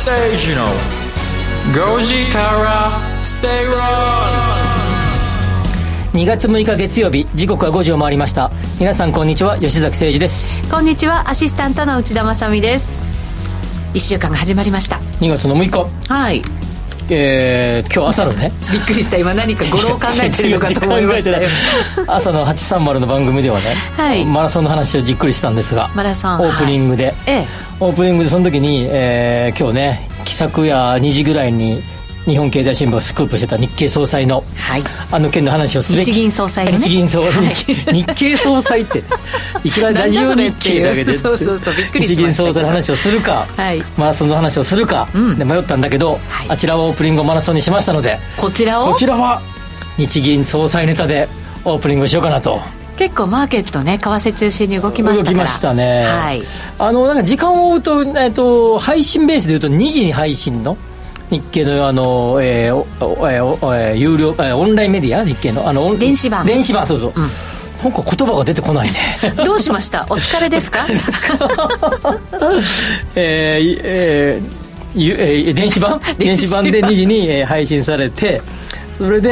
吉崎誠二の5時から正論2月6日月曜日時刻は5時を回りました。皆さんこんにちは。吉崎誠二です。こんにちは。アシスタントの内田まさみです。1週間が始まりました。2月の6日。はいえー、今日朝のね。びっくりした。今何か語呂を考えてるのかと思いましたよ。朝の830の番組ではね、はい、マラソンの話をじっくりしたんですがマラソン。オープニングで、はい、オープニングでその時に、えー、今日ね気さくや2時ぐらいに日本経済新聞がスクープしてた日経総裁の、はい、あの件の話をすべき。日銀総裁の、ね、日銀総裁、はい、日経総裁っていくらラジオ日経だけで そうそうそうびっくり日銀総裁の話をするか、はい、マラソンの話をするか、うん、で迷ったんだけど、はい、あちらはオープニングをマラソンにしましたのでこちらを？こちらは日銀総裁ネタでオープニングをしようかなと。結構マーケットね為替中心に動きました動きましたね。はい。あのなんか時間を追うと,、えっと配信ベースでいうと2時に配信の日経のあの、えーえーえー、有料、えー、オンラインメディア？日経の。あの電子版。電子版そうそう、うん。なんか言葉が出てこないね。どうしました？お疲れですか？えー、えー、えー、電子版？電子版で2時に、えー、配信されてそれで、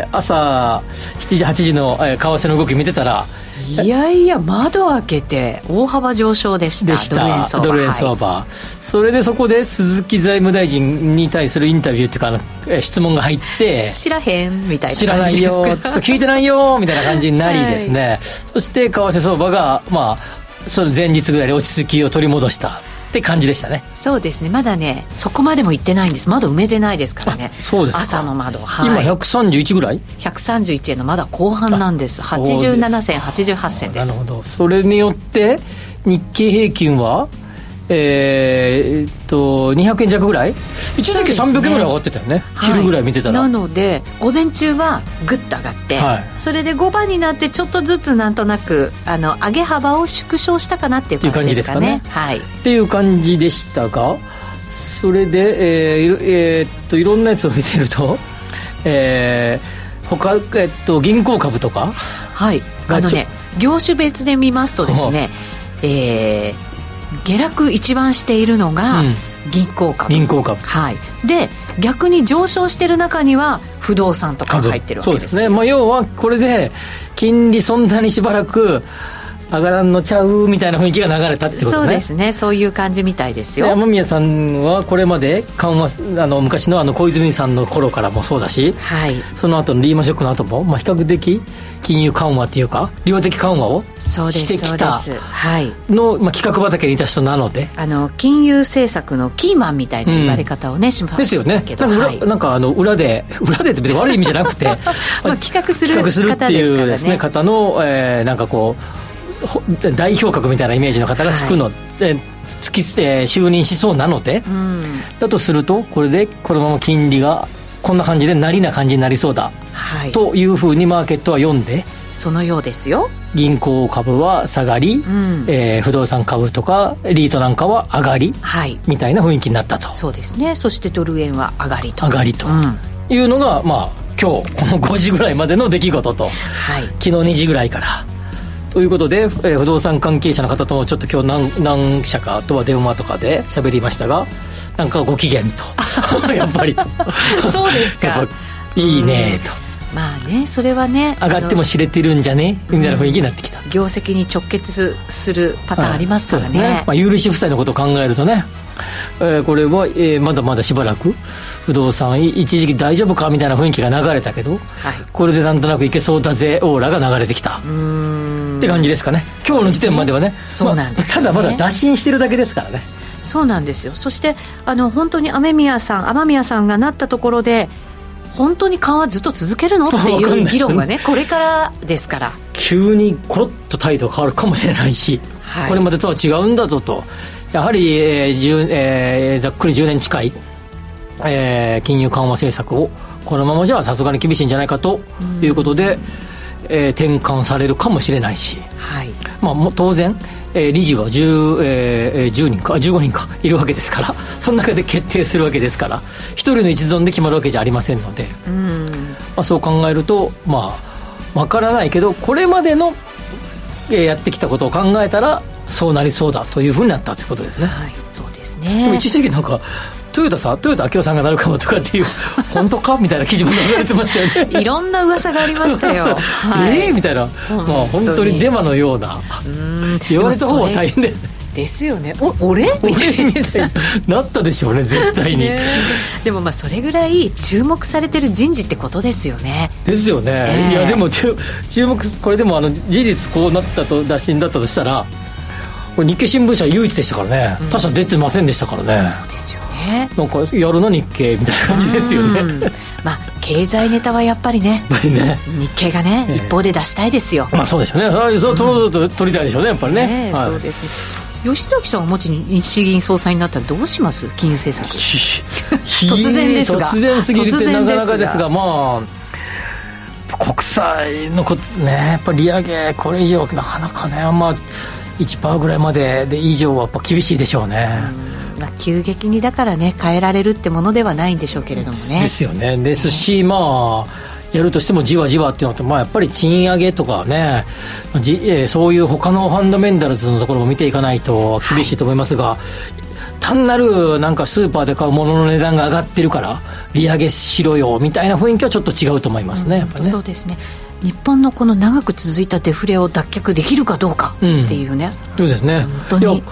えー、朝7時8時の、えー、為替の動き見てたらいやいや窓開けて大幅上昇でした。でした。ドル円相場、はい、それでそこで鈴木財務大臣に対するインタビューっていうかあの質問が入って知らへんみたいな知らないよ 聞いてないよみたいな感じになりですね、はい、そして為替相場がまあその前日ぐらいで落ち着きを取り戻したって感じでしたね。そうですね。まだねそこまでも行ってないんです。窓埋めてないですからね。そうです朝の窓、はい、今131ぐらい？131円のまだ後半なんです。87銭88銭です。なるほど。それによって日経平均はえー、っと200円弱ぐらい？一時期300円ぐらい上がってたよね、ね、昼ぐらい見てたら、なので午前中はぐっと上がって、はい、それで5番になってちょっとずつなんとなくあの上げ幅を縮小したかなっていう感じですかね。かね、はい、っていう感じでしたがそれで、えーえー、っといろんなやつを見てると えー、他、えっと、銀行株とかはい。あのね業種別で見ますとですね、えー、下落一番しているのが銀行株、銀行株。はい。で逆に上昇している中には不動産とか入ってるわけですそうですね、まあ、要はこれで金利そんなにしばらく上がらんのちゃうみたいな雰囲気が流れたってことね。そうですね。そういう感じみたいですよ。山宮さんはこれまで緩和あの昔のあの小泉さんの頃からもそうだし、はい、その後のリーマンショックの後も、まあ、比較的金融緩和っていうか量的緩和をしてきたの、まあ、企画畑にいた人なので。あの金融政策のキーマンみたいな言われ方をね、うん、しましたですよね。なんか,、はい、なんかあの裏で裏でって別に悪い意味じゃなくて。まあ企画する企画するっていうですね方の、えー、なんかこう代表格みたいなイメージの方がつくの、はい、えつき就任しそうなので、うん、だとするとこれでこのまま金利がこんな感じでなりな感じになりそうだ、はい、というふうにマーケットは読んで。そのようですよ。銀行株は下がり、うん、えー、不動産株とかリートなんかは上がり、はい、みたいな雰囲気になったと。そうですね。そしてドル円は上がりと。上がりと、うん、いうのがまあ今日この5時ぐらいまでの出来事と、はい、昨日2時ぐらいからということで、えー、不動産関係者の方ともちょっと今日何何社かとは電話とかで喋りましたがなんかご機嫌と。やっぱりと。そうですか。いいねとまあねそれはね上がっても知れてるんじゃね？みたいな雰囲気になってきた、業績に直結するパターンありますからね。はい、ね。まあ、有利子負債のことを考えるとね。えー、これは、えー、まだまだしばらく不動産一時期大丈夫か？みたいな雰囲気が流れたけど、はい、これでなんとなくいけそうだぜオーラが流れてきた。って感じですかね。今日の時点まではね。そうなんです、ね。まあ、ただまだ打診してるだけですからね。そうなんですよ。そしてあの本当に雨宮さん雨宮さんがなったところで本当に緩和ずっと続けるのっていう議論がねこれからですから。急にコロッと態度が変わるかもしれないし、はい、これまでとは違うんだぞと。やはり、えーえー、ざっくり10年近い、えー、金融緩和政策をこのままじゃさすがに厳しいんじゃないかということで、えー、転換されるかもしれないし、はい。まあ、も当然、えー、理事は 10,、えー、10人か15人かいるわけですから。その中で決定するわけですから。一人の一存で決まるわけじゃありませんので、うん。まあ、そう考えるとまあわからないけどこれまでの、えー、やってきたことを考えたらそうなりそうだというふうになったということですね。はい、そうですね。でも一時期なんかトヨタさんトヨタ明夫さんがなるかもとかっていう 本当かみたいな記事も流れてましたよね。いろんな噂がありましたよ、はい、え えー、みたいな。まあ本当にデマのような。言われた方は大変でですよね。お俺？みたいななったでしょうね絶対に、ね、でもまあそれぐらい注目されてる人事ってことですよね。ですよね、えー、いやでも注目これでもあの事実こうなったと打診だったとしたらこれ日経新聞社唯一でしたからね、うん、他社出てませんでしたからね。そうですよね。なんかやるな日経みたいな感じですよね。まあ経済ネタはやっぱりね。やっぱりね。日経がね、えー、一方で出したいですよ。まあそうでしょうね。そうそう取りたいでしょうねやっぱりね、ねはい、そうです。吉崎さんがもし日銀総裁になったらどうします？金融政策。突然ですが。突然すぎるってなかなかですがまあ国債のこねやっぱ利上げこれ以上なかなかねあんま1%ぐらいまでで以上はやっぱ厳しいでしょうねまあ、急激にだからね変えられるってものではないんでしょうけれどもね。ですよね。ですし、まあやるとしてもじわじわっていうのと、まあ、やっぱり賃上げとかねじ、えー、そういう他のファンダメンタルズのところも見ていかないと厳しいと思いますが、はい、単なるなんかスーパーで買うものの値段が上がってるから利上げしろよみたいな雰囲気はちょっと違うと思いますね、うん、ね。そうですね。日本のこの長く続いたデフレを脱却できるかどうかっていうね、うん、そうですね。本当に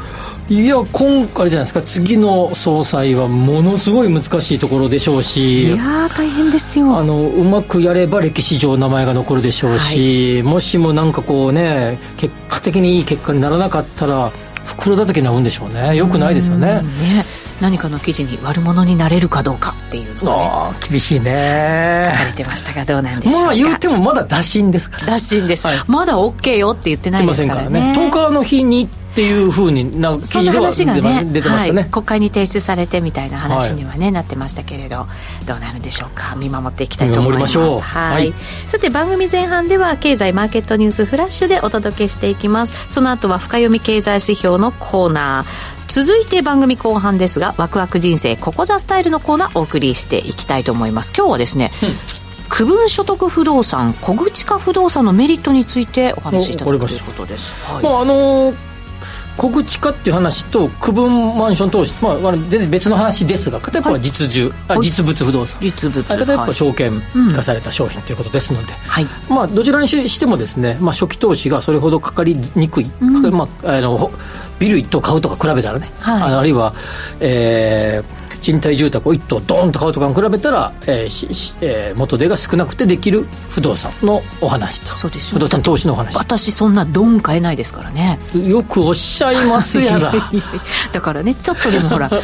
いや今回じゃないですか。次の総裁はものすごい難しいところでしょうしいや大変ですよ。あのうまくやれば歴史上名前が残るでしょうし、はい、もしもなんかこうね結果的にいい結果にならなかったら袋叩きになるんでしょうね。よくないですよね。ね。何かの記事に悪者になれるかどうかっていうのが、ね、厳しいね。書かれてましたがどうなんでしょうか。まあ言ってもまだ打診ですから。打診です、はい、まだ OK よって言ってないですからね。ね。10日の日にっていうふうにな記事では出てまね、出てましたね、はい、国会に提出されてみたいな話にはね、はい、なってましたけれどどうなるんでしょうか。見守っていきたいと思います。はい、はい、さて番組前半では経済マーケットニュースフラッシュでお届けしていきます。その後は深読み経済指標のコーナー。続いて番組後半ですがワクワク人生ここザスタイルのコーナーお送りしていきたいと思います。今日はですね、うん区分所得不動産小口化不動産のメリットについてお話しいただくということです。はい、まああのー小口化っていう話と区分マンション投資、まあ、全然別の話ですが片一方は実需、はい、あ実物不動産。実物片一方は証券化された商品ということですので、はい、まあ、どちらにしてもですね、まあ、初期投資がそれほどかかりにくい、うん、まあ、あのビル一棟買うとか比べたらね、はい、ああるいは、えー賃貸住宅を1棟ドーンと買うとかに比べたら、えーしえー、元手が少なくてできる不動産のお話と。そうです不動産投資のお話。私そんなドン買えないですからね。よくおっしゃいますやら。だからねちょっとでもほらね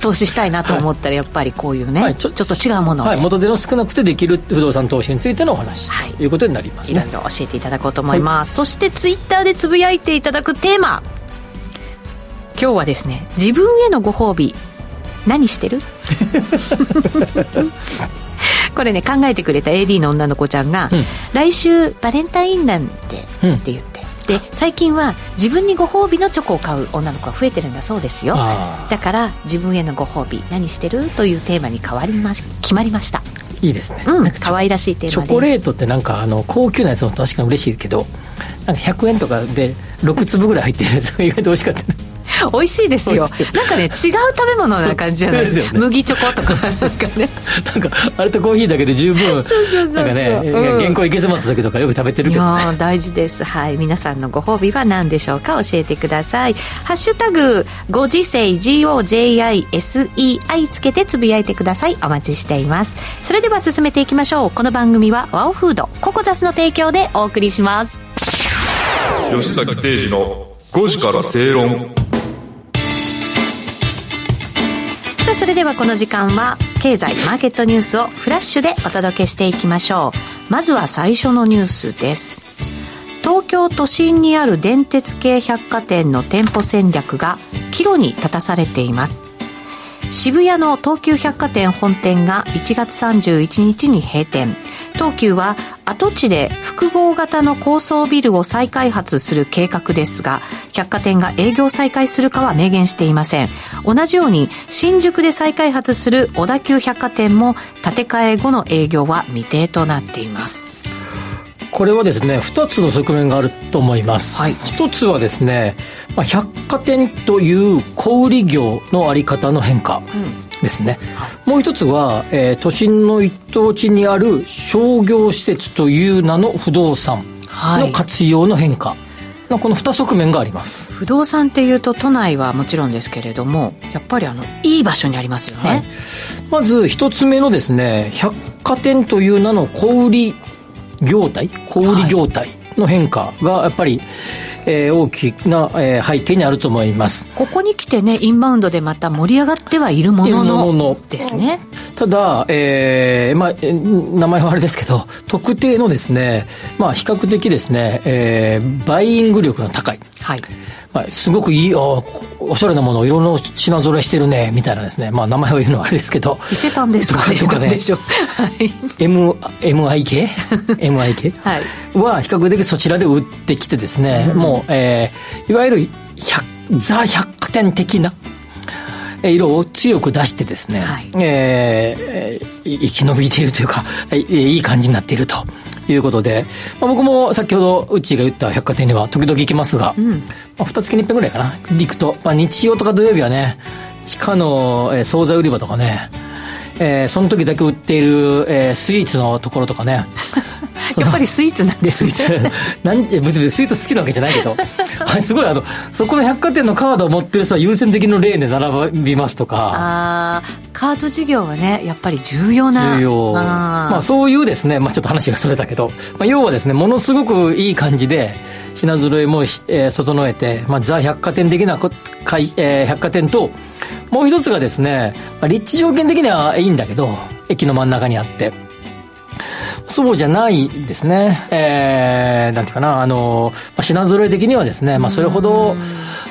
投資したいなと思ったらやっぱりこういうね、はい、ちょちょっと違うもので、はい、元手の少なくてできる不動産投資についてのお話、はい、ということになりますね。いろいろ教えていただこうと思います、はい、そしてツイッターでつぶやいていただくテーマ。今日はですね自分へのご褒美何してる？これね考えてくれた AD の女の子ちゃんが、うん、来週バレンタインなんて、うん、って言って。で最近は自分にご褒美のチョコを買う女の子が増えてるんだそうですよ。だから自分へのご褒美何してる？というテーマに変わりまし決まりました。いいですね、うん、可愛らしいテーマチョコレートってなんかあの高級なやつも確かに嬉しいけどなんか100円とかで6粒ぐらい入ってるやつが意外と美味しかった 美味しいですよ。なんかね違う食べ物な感じじゃない？ですか、ね、麦チョコとか。なんかね。なんかあれとコーヒーだけで十分。なんかね、うん、原稿行き詰まった時とかよく食べてるけど、ね、大事です。はい。皆さんのご褒美は何でしょうか？教えてください。ハッシュタグご時世 GOJISEI つけてつぶやいてください。お待ちしています。それでは進めていきましょう。この番組はワオフードココザスの提供でお送りします。吉崎誠二の5時から正論さあそれではこの時間は経済マーケットニュースをフラッシュでお届けしていきましょう。まずは最初のニュースです。東京都心にある電鉄系百貨店の店舗戦略が岐路に立たされています。渋谷の東急百貨店本店が1月31日に閉店。東急は跡地で複合型の高層ビルを再開発する計画ですが百貨店が営業再開するかは明言していません。同じように新宿で再開発する小田急百貨店も建て替え後の営業は未定となっています。これはですね2つの側面があると思います、はい、1つはですね、まあ、百貨店という小売業のあり方の変化ですね、うん、もう一つは、えー、都心の一等地にある商業施設という名の不動産の活用の変化、はいこの2側面があります。不動産っていうと都内はもちろんですけれどもやっぱりあのいい場所にありますよね、はい、まず1つ目のですね百貨店という名の小売業態小売業態の変化がやっぱり、えー、大きな、えー、背景にあると思います。ここに来てねインバウンドでまた盛り上がってはいるもののですね。ただ、えーまあ、名前はあれですけど 特定のですね、まあ、比較的ですね、えー、バイイング力の高い、はいまあ、すごくいいおおしゃれなものをいろんな品揃えしてるねみたいなですね。まあ名前を言うのはあれですけど。伊勢丹ですかね。とかねはい、M MIK MIK、はい、は比較的そちらで売ってきてですね、うん、もう、えー、いわゆるザ百貨店的な色を強く出してですね、はい、えー、生き延びているというか、いい感じになっているということで、まあ、僕も先ほどうちが言った百貨店には時々行きますが、うん、まあ、2月に1遍ぐらいかな。行くと、まあ、日曜とか土曜日はね地下の、えー、惣菜売り場とかねえー、その時だけ売っている、えー、スイーツのところとかねやっぱりスイーツなんでスイーツ。なん別にスイーツ好きなわけじゃないけど。すごいあのそこの百貨店のカードを持ってる人は優先的の例で並びますとか。ああカード事業はねやっぱり重要な。重要。まあそういうですね、まあ、ちょっと話がそれたけど、まあ、要はですねものすごくいい感じで品揃えも、えー、整えて、まあ、ザ百貨店的なかい、えー、百貨店ともう一つがですね、まあ、立地条件的にはいいんだけど駅の真ん中にあってそうじゃないですね。えー、なんていうかな、あの、まあ、品揃え的にはですね、まあ、それほど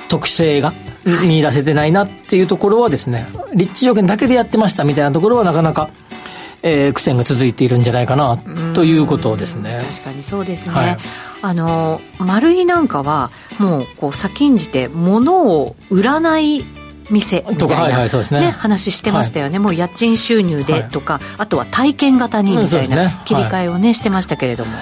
特性が見出せてないなっていうところはですね、立地条件だけでやってましたみたいなところはなかなか、えー、苦戦が続いているんじゃないかなということですね。確かにそうですね。はい、あの、丸いなんかは、もう、こう、先んじて、物を売らない店みたいな、はいはいね、ね、話してましたよね、はい、もう家賃収入でとか、はい、あとは体験型にみたいな切り替えをね、してましたけれども。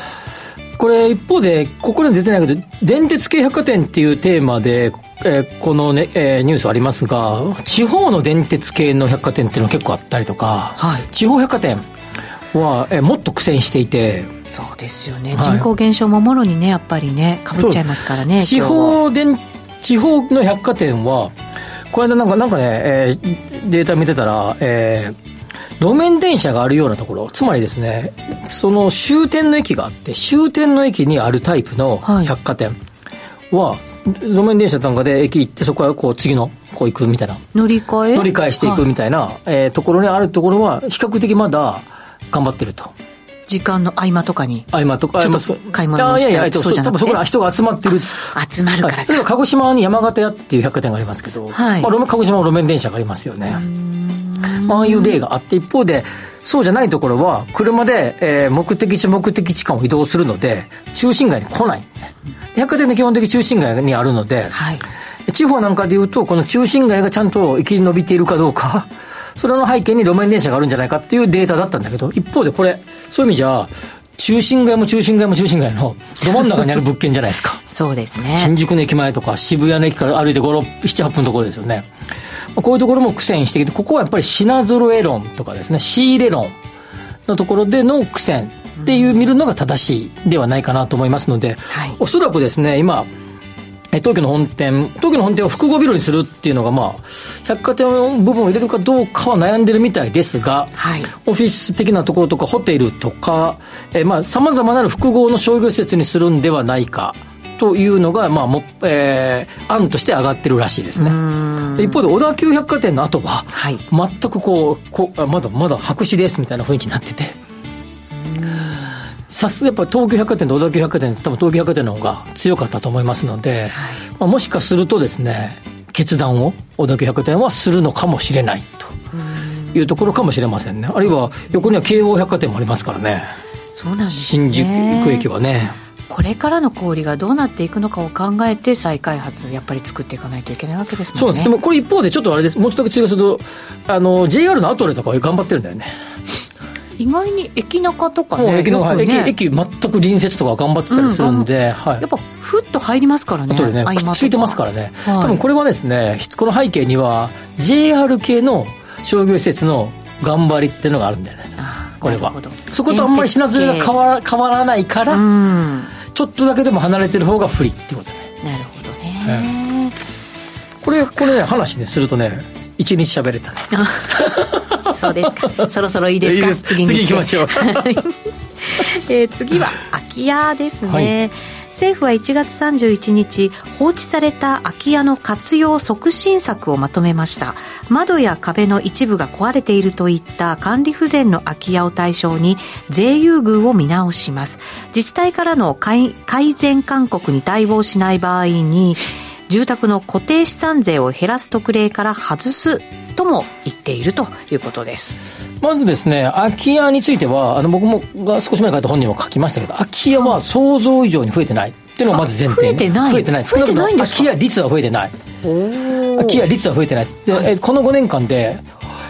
これ一方で、ここに出てないけど、電鉄系百貨店っていうテーマで、えー、このね、えー、ニュースありますが、地方の電鉄系の百貨店っていうのが結構あったりとか、はい、地方百貨店は、えー、もっと苦戦していて。そうですよね。人口減少ももろにね、やっぱりね、かぶっちゃいますからね。地方電、地方の百貨店は、この間なんか、なんかね、えー、データ見てたら、えー、路面電車があるようなところ、つまりですね、その終点の駅があって、終点の駅にあるタイプの百貨店は、はい、路面電車なんかで駅行って、そこからこう次の、こう行くみたいな。乗り換え？乗り換えしていくみたいな、はい、えー、ところにあるところは、比較的まだ頑張ってると。時間の合間とかに。合間とか、ちょっと買い物していやいや、そうじゃなくて。そこら人が集まってる。集まるから例えば鹿児島に山形屋っていう百貨店がありますけど、はい、まあ、鹿児島の路面電車がありますよね。ああいう例があって、一方で、そうじゃないところは、車で、えー、目的地目的地間を移動するので、中心街に来ない、百貨店で基本的中心街にあるので、はい、地方なんかでいうと、この中心街がちゃんと生き延びているかどうか、それの背景に路面電車があるんじゃないかっていうデータだったんだけど、一方でこれ、そういう意味じゃ、中心街も中心街も中心街のど真ん中にある物件じゃないですか。そうですね。新宿の駅前とか渋谷の駅から歩いて5、6、7、8分のところですよね。こういうところも苦戦してきて、ここはやっぱり品揃え論とかですね、仕入れ論のところでの苦戦っていう見るのが正しいではないかなと思いますので、はい、おそらくですね、今、東京の本店、東京の本店を複合ビルにするっていうのが、まあ、百貨店の部分を入れるかどうかは悩んでるみたいですが、はい、オフィス的なところとか、ホテルとか、えー、まあ、様々なる複合の商業施設にするんではないか。というのが、まあもえー、案として上がってるらしいですね。一方で、小田急百貨店の後は、はい、全くこうこまだまだ白紙ですみたいな雰囲気になってて。さすがやっぱり東急百貨店と小田急百貨店多分東急百貨店の方が強かったと思いますので、はい、まあ、もしかするとですね決断を小田急百貨店はするのかもしれないというところかもしれませんね。あるいは横には京王百貨店もありますからね。そうなんです、ね、新宿駅はね。これからの小売がどうなっていくのかを考えて再開発やっぱり作っていかないといけないわけですもんね。そうです。でもこれ一方でちょっとあれです。もう一つ追加するとあの JR のアトレとか頑張ってるんだよね意外に駅中とかね駅の、ね、駅駅全く隣接とか頑張ってたりするんで、うん、はい、やっぱふっと入りますからねねくっついてますからね、はい、多分これはですねこの背景には JR 系の商業施設の頑張りっていうのがあるんだよね。これは。そことあんまり品ずれが変わら変わらないから、うん、ちょっとだけでも離れてる方が不利ってことね。なるほどね、これこれね話でするとね一日喋れたね そうですか。そろそろいいですか？次に次行きましょう、えー、次は空き家ですね、はい。政府は1月31日放置された空き家の活用促進策をまとめました。窓や壁の一部が壊れているといった管理不全の空き家を対象に税優遇を見直します。自治体からの改善勧告に対応しない場合に住宅の固定資産税を減らす特例から外すとも言っているということです。まずですね空き家についてはあの僕もが少し前に書いた本にも書きましたけど空き家は想像以上に増えてない。っていうのがまず前提。増えてない増えてない。増えてないんですか？空き家率は増えてない。空き家率は増えてない。で、はい、この5年間で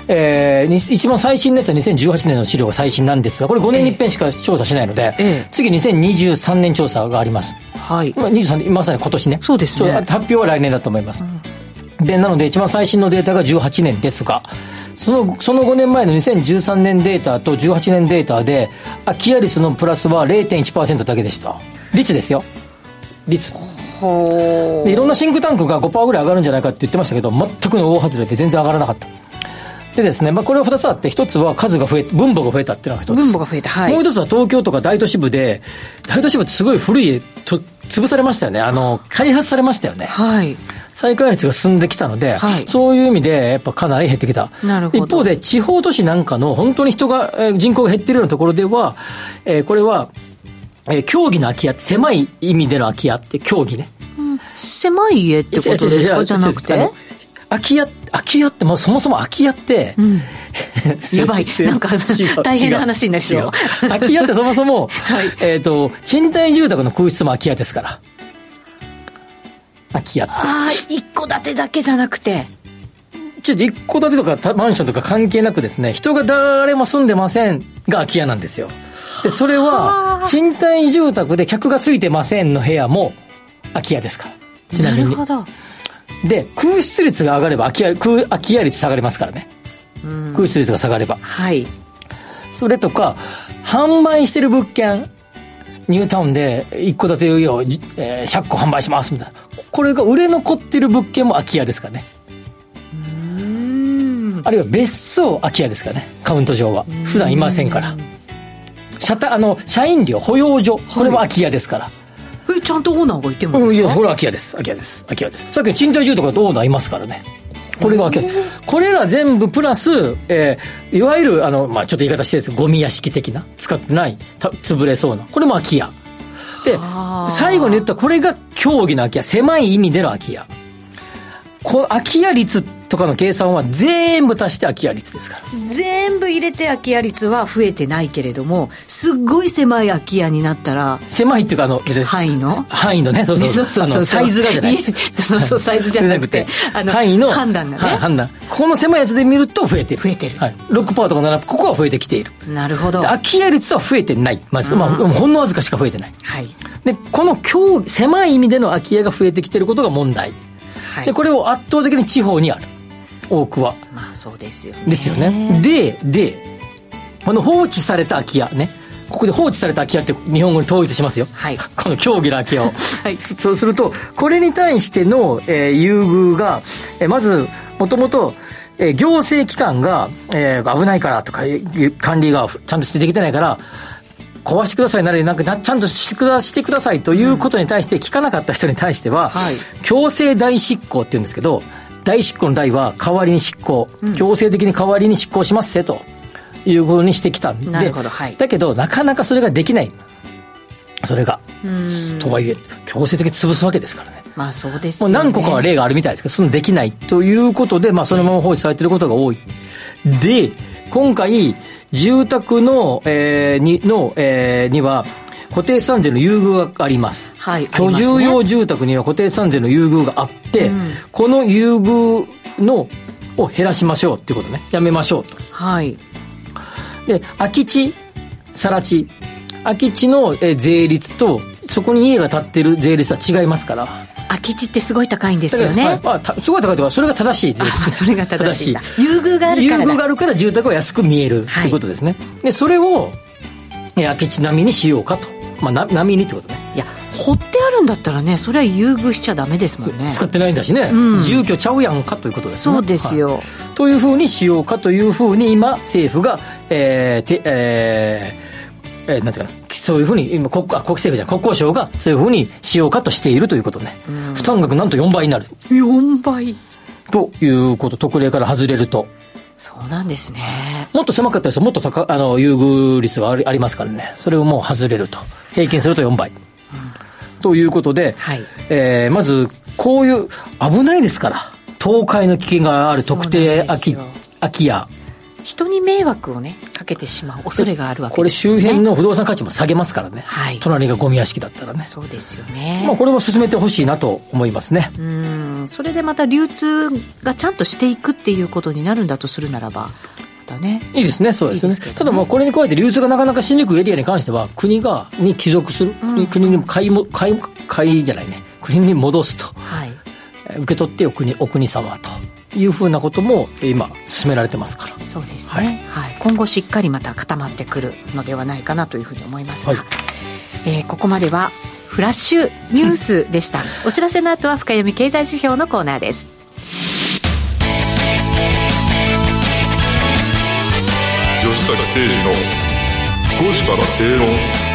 えー、一番最新のやつは2018年の資料が最新なんですが、これ5年に一遍しか調査しないので、ええ、次2023年調査があります。はい。まあ、23年、まさに今年ね。そうですね。発表は来年だと思います。うん、で、なので一番最新のデータが18年ですが、その、その5年前の2013年データと18年データで、空き家率のプラスは0.1%だけでした。率ですよ。率。でいろんなシンクタンクが5%ぐらい上がるんじゃないかって言ってましたけど全くの大外れで全然上がらなかったでですね、まあ、これは2つあって、1つは数が増え、分母が増えたっていうのが1つ。分母が増えた、はい。もう1つは東京とか大都市部で、大都市部ってすごい古いと、潰されましたよね。あの、開発されましたよね。はい。再開発が進んできたので、はい、そういう意味で、やっぱかなり減ってきた。なるほど。一方で、地方都市なんかの本当に人が、人口が減ってるようなところでは、えー、これは、えー、競技の空き家、狭い意味での空き家って競技ね。うん、狭い家ってことですか？じゃなくて？空き家、空き家って、まあ、そもそも空き家って、うん、やばい、なんか大変な話になりそう。空き家ってそもそも、はい、えっ、ー、と、賃貸住宅の空室も空き家ですから。空き家って。ああ、一戸建てだけじゃなくて。ちょっと一戸建てとかマンションとか関係なくですね、人が誰も住んでませんが空き家なんですよ。で、それは、賃貸住宅で客がついてませんの部屋も空き家ですから。ちなみに。なるほど。で、空室率が上がれば空き家、空空き家率下がりますからね。空室率が下がれば。はい。それとか、販売してる物件、ニュータウンで1戸建てを100個販売しますみたいな。これが売れ残ってる物件も空き家ですかね。あるいは別荘空き家ですかね。カウント上は。普段いませんから。社あの、社員寮、保養所、これも空き家ですから。はいえちゃんとオーナーがいてもですか、いやこれは空き家です。空き家です。空き家です。さっきの賃貸住宅だとオーナーいますからね。これが空き家これら全部プラス、えー、いわゆるあの、まあ、ちょっと言い方してですゴミ屋敷的な使ってないた潰れそうなこれも空き家で最後に言ったこれが競技の空き家狭い意味での空き家この空き家率とかの計算は全部足して空き家率ですから。全部入れて空き家率は増えてないけれどもすっごい狭い空き家になったら狭いっていうかあの範囲の？範囲のねそうそう。そうそうそうサイズがじゃない。そうそうサイズじゃなくて あの範囲の判断がね、判断。この狭いやつで見ると増えてる。増えてる、はい、6%とか7%ここは増えてきている。なるほど。空き家率は増えてない。まず、まあ、ほんのわずかしか増えてない、はい、でこの狭い意味での空き家が増えてきてることが問題はい、でこれを圧倒的に地方にある。多くは。まあそうですよね。ですよね。ででこの放置された空き家ね。ここで放置された空き家って日本語に統一しますよ、はい、この競技の空き家を、はい、そうするとこれに対しての、えー、優遇が、えー、まずもともとえー、行政機関が、えー、危ないからとか、管理がちゃんとしてできてないから、壊してくださいなりなんかちゃんとしてくだしてくださいということに対して聞かなかった人に対しては、はい、強制代執行っていうんですけど代執行の代は代わりに執行、うん、強制的に代わりに執行しますせということにしてきた。んではい、だけどなかなかそれができない。それがとはいえ強制的に潰すわけですからね。まあそうです、ね、もう何個かは例があるみたいですけどそのできないということで、まあ、そのまま放置されていることが多い。で今回住宅の、えー、にの、えー、には、固定資産税の優遇があります。はい。居住用住宅には固定資産税の優遇があって、うん、この優遇の、を減らしましょうっていうことね。やめましょうと。はい。で空き地更地空き地の税率とそこに家が建ってる税率は違いますから空き地ってすごい高いんですよね。まあ、すごい高いとか、それが正しい税率。それが正しい優遇があるから優遇があるから住宅は安く見える、はい、ということですね。で、それを、空き地並みにしようかと。まあ、な並みにってことね。いや、掘ってあるんだったらね、それは優遇しちゃダメですもんね。使ってないんだしね。うん、住居ちゃうやんかということですね。そうですよ、はい、というふうにしようかというふうに今、政府が、えー、て、えー、えー、なんていうかな、そういうふうに、今国、国政府じゃ国交省がそういうふうにしようかとしているということね。負担額なんと4倍になる。4倍ということ、特例から外れると。そうなんですね。もっと狭かったですもっと高、あの、優遇率がありありますからね。それをもう外れると。平均すると4倍。うん、ということで、はい、えー、まず、こういう、危ないですから。倒壊の危険がある特定空き、空き家。人に迷惑をねかけてしまう恐れがあるわけね、これ周辺の不動産価値も下げますからね、はい、隣がゴミ屋敷だったらね。そうですよね。まあこれは進めてほしいなと思いますね。うん。それでまた流通がちゃんとしていくっていうことになるんだとするならばね、いいですね、そうですね。いいね。ただ、まあ、これに加えて流通がなかなかしにくいエリアに関しては、国が、に帰属する、うん、国に買いも、買い、買いじゃないね、国に戻すと。はい、受け取ってお国、お国様と。いうふうなことも今進められてますから。そうですね、はい、はい、今後しっかりまた固まってくるのではないかなというふうに思いますが、はい、えー、ここまではフラッシュニュースでした。お知らせの後は深読み経済指標のコーナーです。吉坂誠二の5時から正論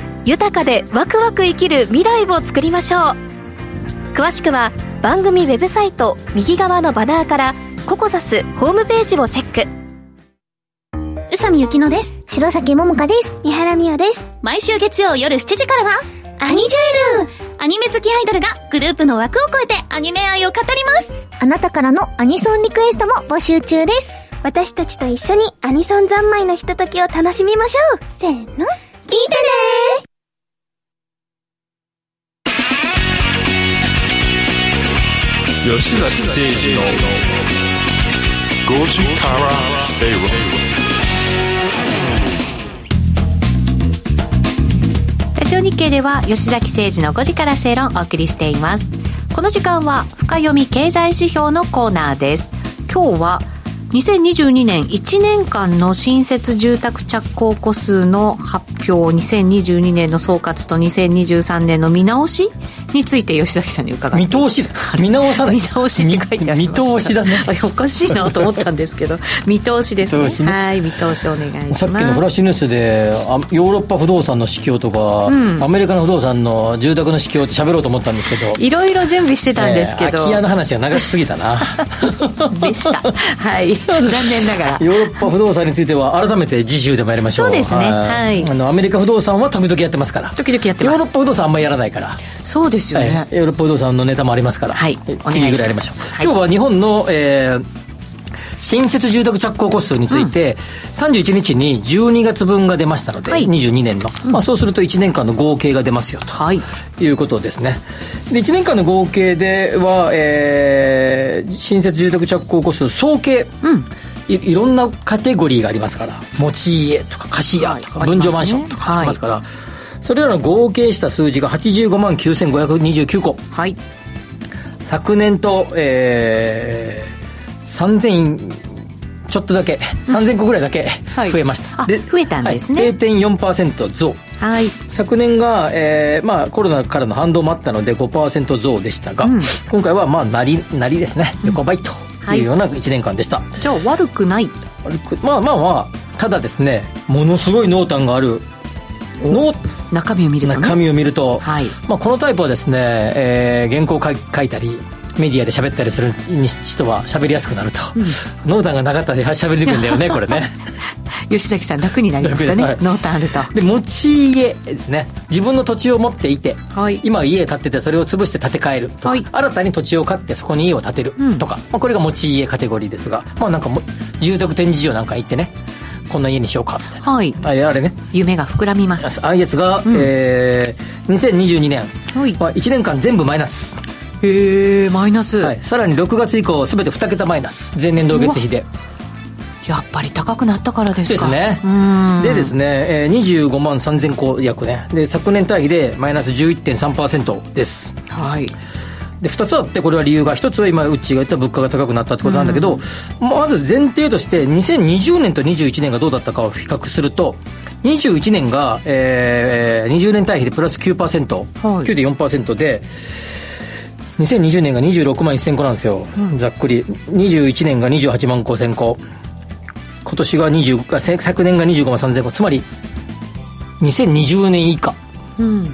豊かでワクワク生きる未来を作りましょう。詳しくは番組ウェブサイト右側のバナーからココザスホームページをチェック。宇佐美ゆきのです。白崎桃香です。三原美代です。毎週月曜夜7時からはアニジェル。アニメ好きアイドルがグループの枠を超えてアニメ愛を語ります。あなたからのアニソンリクエストも募集中です。私たちと一緒にアニソン三昧のひとときを楽しみましょう。せーの。聞いてね吉崎誠二の5時から正論ラジオ日経では吉崎誠二の5時から正論をお送りしています。この時間は深読み経済指標のコーナーです。今日は2022年1年間の新設住宅着工戸数の発表2022年の総括と2023年の見直しについて吉崎さんに伺って。見通し見直さない。見直しって書いてありま見通しだね。おかしいなと思ったんですけど。見通しですね、ね、はい見通しお願いします。さっきのフラッシュニュースでヨーロッパ不動産の指標とか、うん、アメリカの不動産の住宅の指標って喋ろうと思ったんですけど。いろいろ準備してたんですけど、えー、空き家の話が長すぎたな。でした。はい。残念ながら。ヨーロッパ不動産については改めて次週でもやりましょう。そうですね。はい。あのアメリカ不動産は時々やってますから。時々やってます。ヨーロッパ不動産あんまりやらないから。そうですよね、ヨーロッパ不動産のネタもありますから、はい、次ぐらいやりましょう、はい、今日は日本の、えー、新設住宅着工戸数について、うん、31日に12月分が出ましたので、はい、22年の、まあ、そうすると1年間の合計が出ますよと、はい、いうことですね。で1年間の合計では、えー、新設住宅着工戸数総計、うん。いいろんなカテゴリーがありますから持ち家とか貸家とか、分譲マンションとかありますから、はいそれらの合計した数字が85万9529個。はい。昨年と、えー、3000ちょっとだけ3000個ぐらいだけ増えました、はい、で増えたんですね、はい、0.4%増。はい、昨年が、えーまあ、コロナからの反動もあったので5%増でしたが、うん、今回はまあなりなりですね。横ばいとい。うような1年間でした、はい、じゃあ悪くない。悪くまあまあまあただですねものすごい濃淡があるの中身を見ると、ね、中身を見ると、はい。まあ、このタイプはですね、えー、原稿を書いたりメディアで喋ったりする人は喋りやすくなると、濃淡がなかったら喋りにくいんだよね これね。吉崎さん楽になりましたね、はい、濃淡あると。で持ち家ですね。自分の土地を持っていて、はい、今家建っててそれを潰して建て替えるとか、はい、新たに土地を買ってそこに家を建てるとか、うん、まあ、これが持ち家カテゴリーですがまあなんかも住宅展示場なんか行ってねこんな家にしようかみたいな、はい、あれあれね。夢が膨らみます。ああいうやつが、うん、えー、2022年は1年間全部マイナス。へえマイナス、はい、さらに6月以降全て2桁マイナス。前年同月比で。やっぱり高くなったからですか。ですね。でですね、えー、25万3000個約ね。で昨年対比でマイナス11.3%です。はいで2つあってこれは理由が1つは今うちが言った物価が高くなったってことなんだけど、まず前提として2020年と21年がどうだったかを比較すると21年が、えー、20年対比でプラス9%、はい、9.4%で2020年が26万1000個なんですよ、うん、ざっくり。21年が28万5000個。今年が20昨年が25万3000個。つまり2020年以下、うん、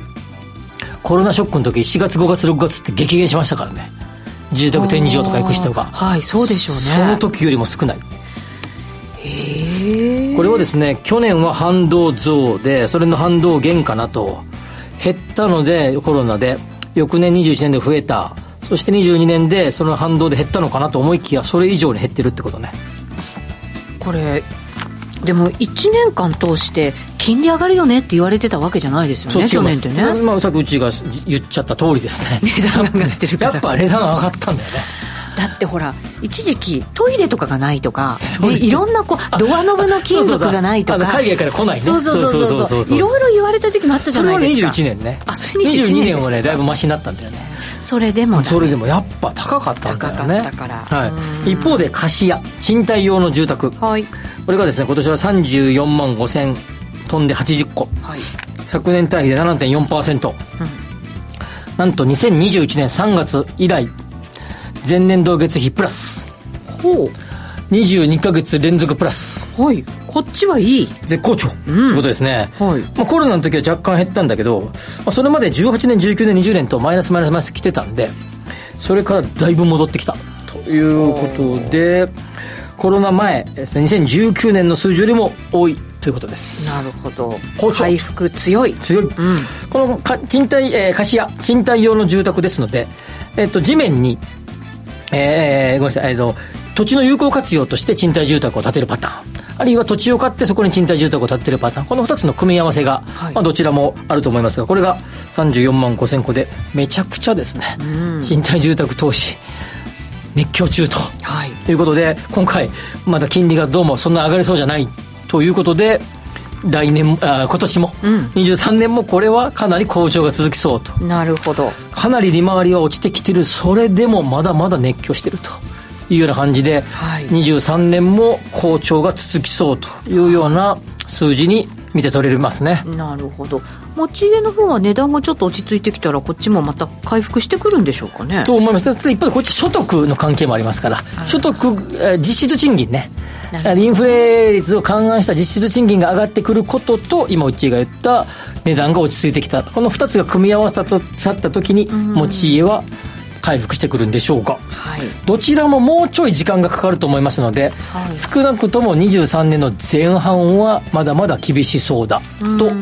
コロナショックの時4月5月6月って激減しましたからね。住宅展示場とか行く人がはいそうでしょうね。その時よりも少ない。へえこれはですね去年は反動増でそれの反動減かなと。減ったのでコロナで。翌年21年で増えた。そして22年でその反動で減ったのかなと思いきやそれ以上に減ってるってことね。これでも1年間通して金利上がるよねって言われてたわけじゃないですよね去年ってね、まあ、さっきうちが言っちゃった通りですね。値段が上がってるから。やっぱ値段が上がったんだよねだってほら一時期トイレとかがないとか、ね、いろんなこうドアノブの金属がないとか。海外から来ないね。そうそうそうそういろいろ言われた時期もあったじゃないですか。それは21年ね。あそれ22年22年はねだいぶマシになったんだよね。それでもそれでもやっぱ高かったんだよね。高かったから、はい、一方で貸家賃貸用の住宅、はい、これがですね今年は34万5千トンで80個、はい、昨年対比で7.4%、うん、なんと2021年3月以来前年同月比プラス。ほう。22か月連続プラス。はい。こっちはいい。絶好調、うん、ってことですね、はい。まあ、コロナの時は若干減ったんだけど、まあ、それまで18年19年20年とマイナスマイナスマイナス来てたんでそれからだいぶ戻ってきた。ということでコロナ前ですね2019年の数字よりも多いということです。なるほど。回復強い。強い、うん、このか賃貸、えー、貸家賃貸用の住宅ですので、えっと、地面にえー、ごめんなさい、えっと、土地の有効活用として賃貸住宅を建てるパターン。あるいは土地を買ってそこに賃貸住宅を建てるパターン。この2つの組み合わせが、はい、まあ、どちらもあると思いますがこれが34万5000個でめちゃくちゃですね、賃貸住宅投資熱狂中と、はい、ということで今回まだ金利がどうもそんな上がりそうじゃない。ということで来年あ今年も、うん、23年もこれはかなり好調が続きそうと。なるほど。かなり利回りは落ちてきてる。それでもまだまだ熱狂してるというような感じで、はい、23年も好調が続きそうというような数字に見て取れますね。なるほど。持ち家の方は値段がちょっと落ち着いてきたらこっちもまた回復してくるんでしょうかね。と思います。一方でこっち所得の関係もありますから。所得、え実質賃金ねインフレ率を勘案した実質賃金が上がってくることと今うちが言った値段が落ち着いてきた。この2つが組み合わさった時に持ち家は回復してくるんでしょうか、はい、どちらももうちょい時間がかかると思いますので、はい、少なくとも23年の前半はまだまだ厳しそうだと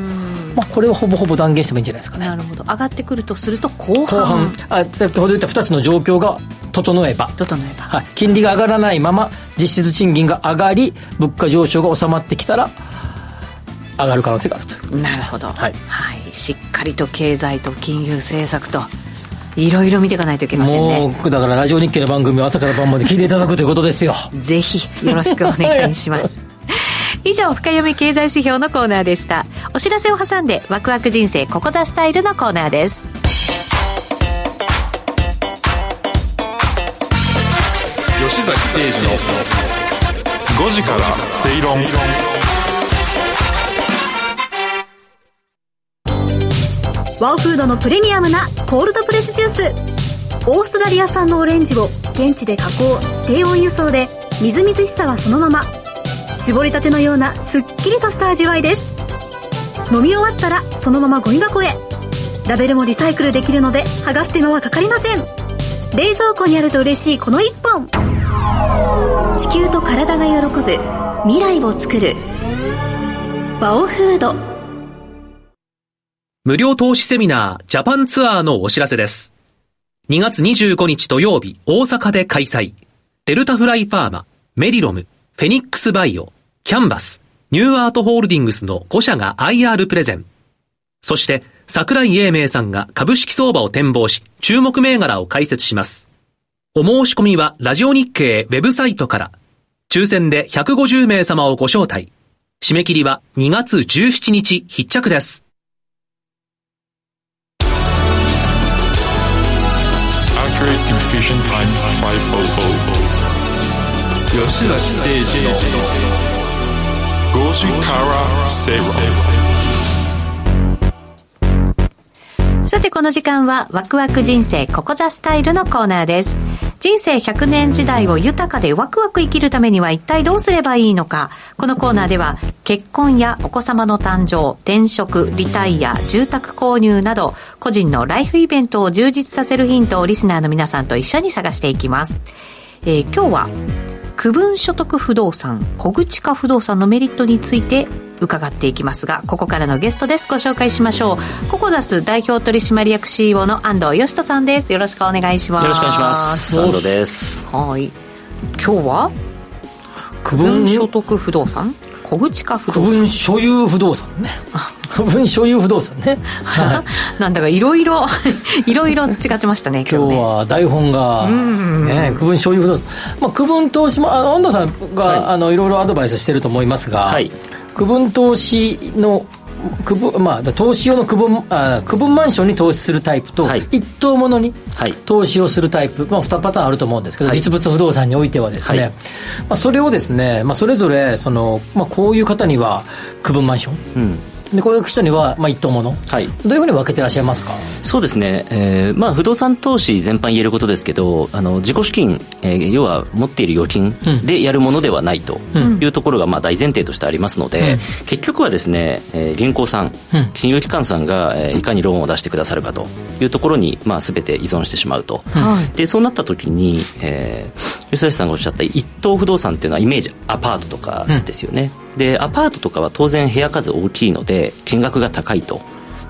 まあ、これはほぼほぼ断言してもいいんじゃないですかね。なるほど。上がってくるとすると後半。後半。あ先ほど言った2つの状況が整えば。整えば、はい、金利が上がらないまま実質賃金が上がり物価上昇が収まってきたら上がる可能性があるとなるほど、はい、はい、しっかりと経済と金融政策といろいろ見ていかないといけませんね。もうだからラジオ日経の番組を朝から晩まで聞いていただくということですよ。ぜひよろしくお願いします 以上深読み経済指標のコーナーでした。お知らせを挟んでワクワク人生ここザスタイルのコーナーです。吉崎誠二の5時からスペイロン。ワオフードのプレミアムなコールドプレスジュース。オーストラリア産のオレンジを現地で加工低温輸送でみずみずしさはそのまま絞りたてのようなすっきりとした味わいです。飲み終わったらそのままゴミ箱へ。ラベルもリサイクルできるので剥がす手間はかかりません。冷蔵庫にあると嬉しいこの一本。地球と体が喜ぶ未来を作る。バオフード。無料投資セミナージャパンツアーのお知らせです。2月25日土曜日、大阪で開催。デルタフライファーマ、メディロム、フェニックスバイオ、キャンバス、ニューアートホールディングスの5社が IR プレゼン。そして、桜井英明さんが株式相場を展望し、注目銘柄を解説します。お申し込みは、ラジオ日経ウェブサイトから。抽選で150名様をご招待。締め切りは2月17日必着です。After 吉崎誠二の5時から正論さてこの時間はワクワク人生ここザスタイルのコーナーです。人生100年時代を豊かでワクワク生きるためには一体どうすればいいのか。このコーナーでは結婚やお子様の誕生、転職、リタイア、住宅購入など個人のライフイベントを充実させるヒントをリスナーの皆さんと一緒に探していきます。えー今日は区分所得不動産、小口化不動産のメリットについて伺っていきますが、ここからのゲストです。ご紹介しましょう。ココダス代表取締役 CEO の安藤義人さんです。よろしくお願いします。よろしくお願いします。安藤です。はい。今日は区分所得不動産？小口化不区動産。分所有不動産ね。区分所有不動産ね、はい、なんだかいろいろいろいろ違ってましたね今今日は台本が、ね、区分所有不動産、まあ、区分投資もあの安藤さんが、はい。あのいろいろアドバイスしてると思いますが、はい。区分投資の区分まあ、投資用の区分あ区分マンションに投資するタイプと、はい。一棟ものにはい。投資をするタイプ、まあ、2パターンあると思うんですけど、はい。実物不動産においてはですね、はい。まあ、それをですね、まあ、それぞれその、まあ、こういう方には区分マンションうん。でこういう人には、まあ、一棟ものはい。どういうふうに分けてらっしゃいますか？そうですね。えーまあ、不動産投資全般言えることですけど、あの、自己資金、えー要は持っている預金でやるものではないというところが、まあ、大前提としてありますので、うん。結局はですね、えー銀行さん、うん。金融機関さんが、えーいかにローンを出してくださるかというところに、まあ、全て依存してしまうと。はい。でそうなった時に、えー、吉崎さんがおっしゃった一棟不動産っていうのはイメージアパートとかですよね、でアパートとかは当然部屋数大きいので金額が高いと。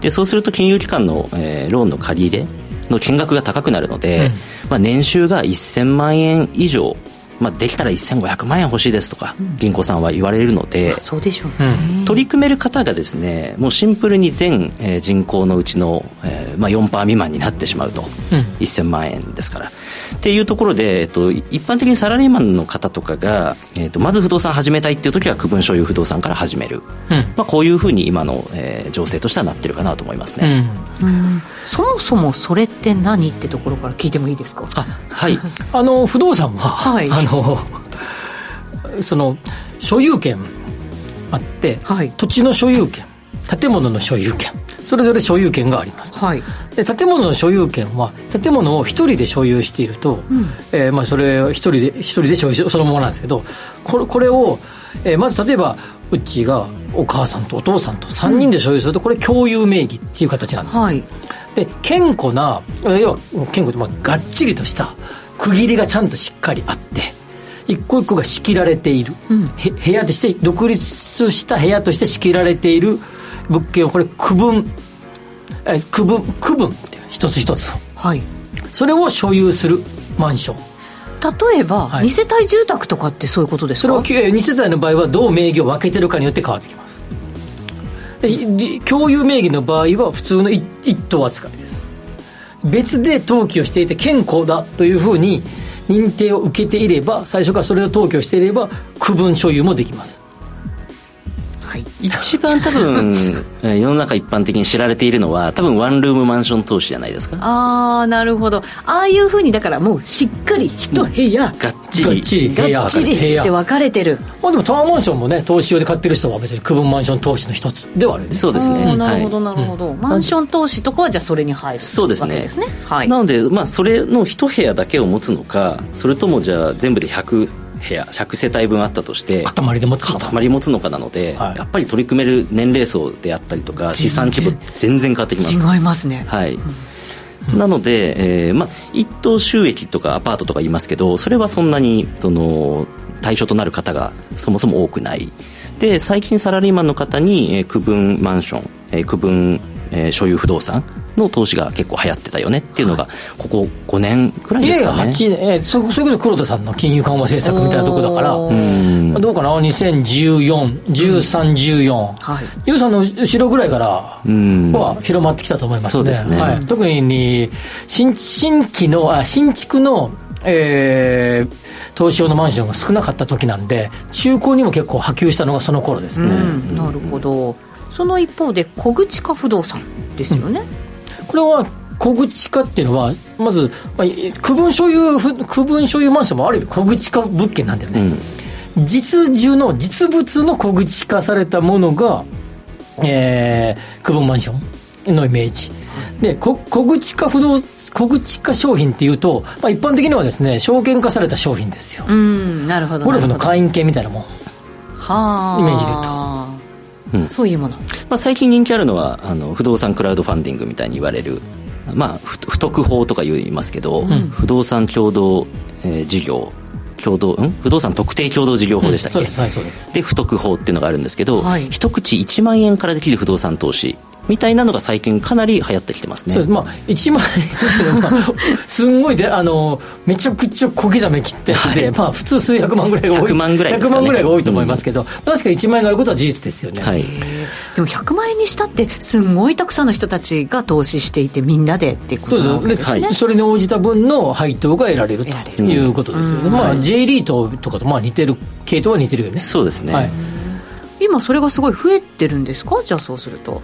でそうすると金融機関の、えーローンの借り入れの金額が高くなるので、まあ、年収が1000万円以上、まあ、できたら1500万円欲しいですとか銀行さんは言われるので、そうでしょうね、取り組める方がですねもうシンプルに全、えー人口のうちの、えーまあ、4%未満になってしまうと、1000万円ですから。っていうところで、えっと、一般的にサラリーマンの方とかが、えっと、まず不動産始めたいっていう時は区分所有不動産から始める、うん。まあ、こういうふうに今の、えー情勢としてはなってるかなと思いますね、そもそもそれって何ってところから聞いてもいいですか？あはい。あの不動産は、はい。あのその所有権あって、はい。土地の所有権建物の所有権それぞれ所有権があります。はい。で建物の所有権は建物を一人で所有していると、えーまあ、それを一人で一人で所有しそのままなんですけどこれこれを、えーまず例えばうちがお母さんとお父さんと3人で所有するとこれ共有名義っていう形なんです。はい。で健康な要は健康ってまあがっちりとした区切りがちゃんとしっかりあって一個一個が仕切られている、へ部屋として独立した部屋として仕切られている。物件をこれ区分え区分区分って一つ一つを。はい。それを所有するマンション。例えば、はい。二世帯住宅とかってそういうことですか？それを2世帯の場合はどう名義を分けてるかによって変わってきます。共有名義の場合は普通の一一棟扱いです別で登記をしていて健康だというふうに認定を受けていれば最初からそれを登記をしていれば区分所有もできます。一番多分 えー世の中一般的に知られているのは多分ワンルームマンション投資じゃないですか。ああなるほど。ああいうふうにだからもうしっかり一部屋、がっちり。がっちり部屋がっちり部屋って分かれてる。まあでもタワーマンションもね投資用で買ってる人は別に区分マンション投資の一つではあるんですそうですね。なるほどはいなるほど、マンション投資とかはじゃあそれに入るそうですね。わけですね。はい。なので、まあ、それの一部屋だけを持つのかそれともじゃあ全部で100部屋100世帯分あったとして塊で持つ塊持つのかなので、はい。やっぱり取り組める年齢層であったりとか資産規模全然変わってきます。違いますね。はい。なので、えーまあ、一等収益とかアパートとか言いますけどそれはそんなにその対象となる方がそもそも多くない。で最近サラリーマンの方に、えー、区分マンション、えー、区分、えー、所有不動産の投資が結構流行ってたよねっていうのが、ここ5年くらいですかね。いやいや、8年、えー、そそれこそ黒田さんの金融緩和政策みたいなところだから、どうかな、2014、13、14、はい、ユーさんの後ろぐらいからは広まってきたと思いますね。そうですね。はい、特に新新規の、あ新築の、えー、投資用のマンションが少なかった時なんで、中古にも結構波及したのがその頃ですね。なるほど。その一方で、小口化不動産ですよね。うんこれは小口化っていうのは、まず、まあ、区分所有、区分所有マンションもある意味小口化物件なんだよね。うん、実需の、実物の小口化されたものが、えー、区分マンションのイメージ。で、小口化不動小口化商品っていうと、まあ、一般的にはですね、証券化された商品ですよ。うん、なるほど。ゴルフの会員系みたいなもん。はあ。イメージで言うと。うん、そういうもの、まあ、最近人気あるのはあの不動産クラウドファンディングみたいに言われる、まあ、不特法とか言いますけど、うん、不動産共同、えー、事業共同、ん？不動産特定共同事業法でしたっけ、うん、そうです、で不特法っていうのがあるんですけど、はい、一口1万円からできる不動産投資みたいなのが最近かなり流行ってきてますね。まあ、1万円まあ、すんごいで、あの、めちゃくちゃ小刻み切ってはい、まあ、普通数百万ぐらいが多い。100万ぐらい、ね、100万ぐらいが多いと思いますけど、うん、確かに1万円があることは事実ですよね。はい。でも100万円にしたって、すんごいたくさんの人たちが投資していて、みんなでっていうことなわけですね。はい、それに応じた分の配当が得られるということですよね。うん、まあ、J リートとかとまあ似てる、系統は似てるよね。そうですね。はい、今それがすごい増えてるんですかじゃあそうすると。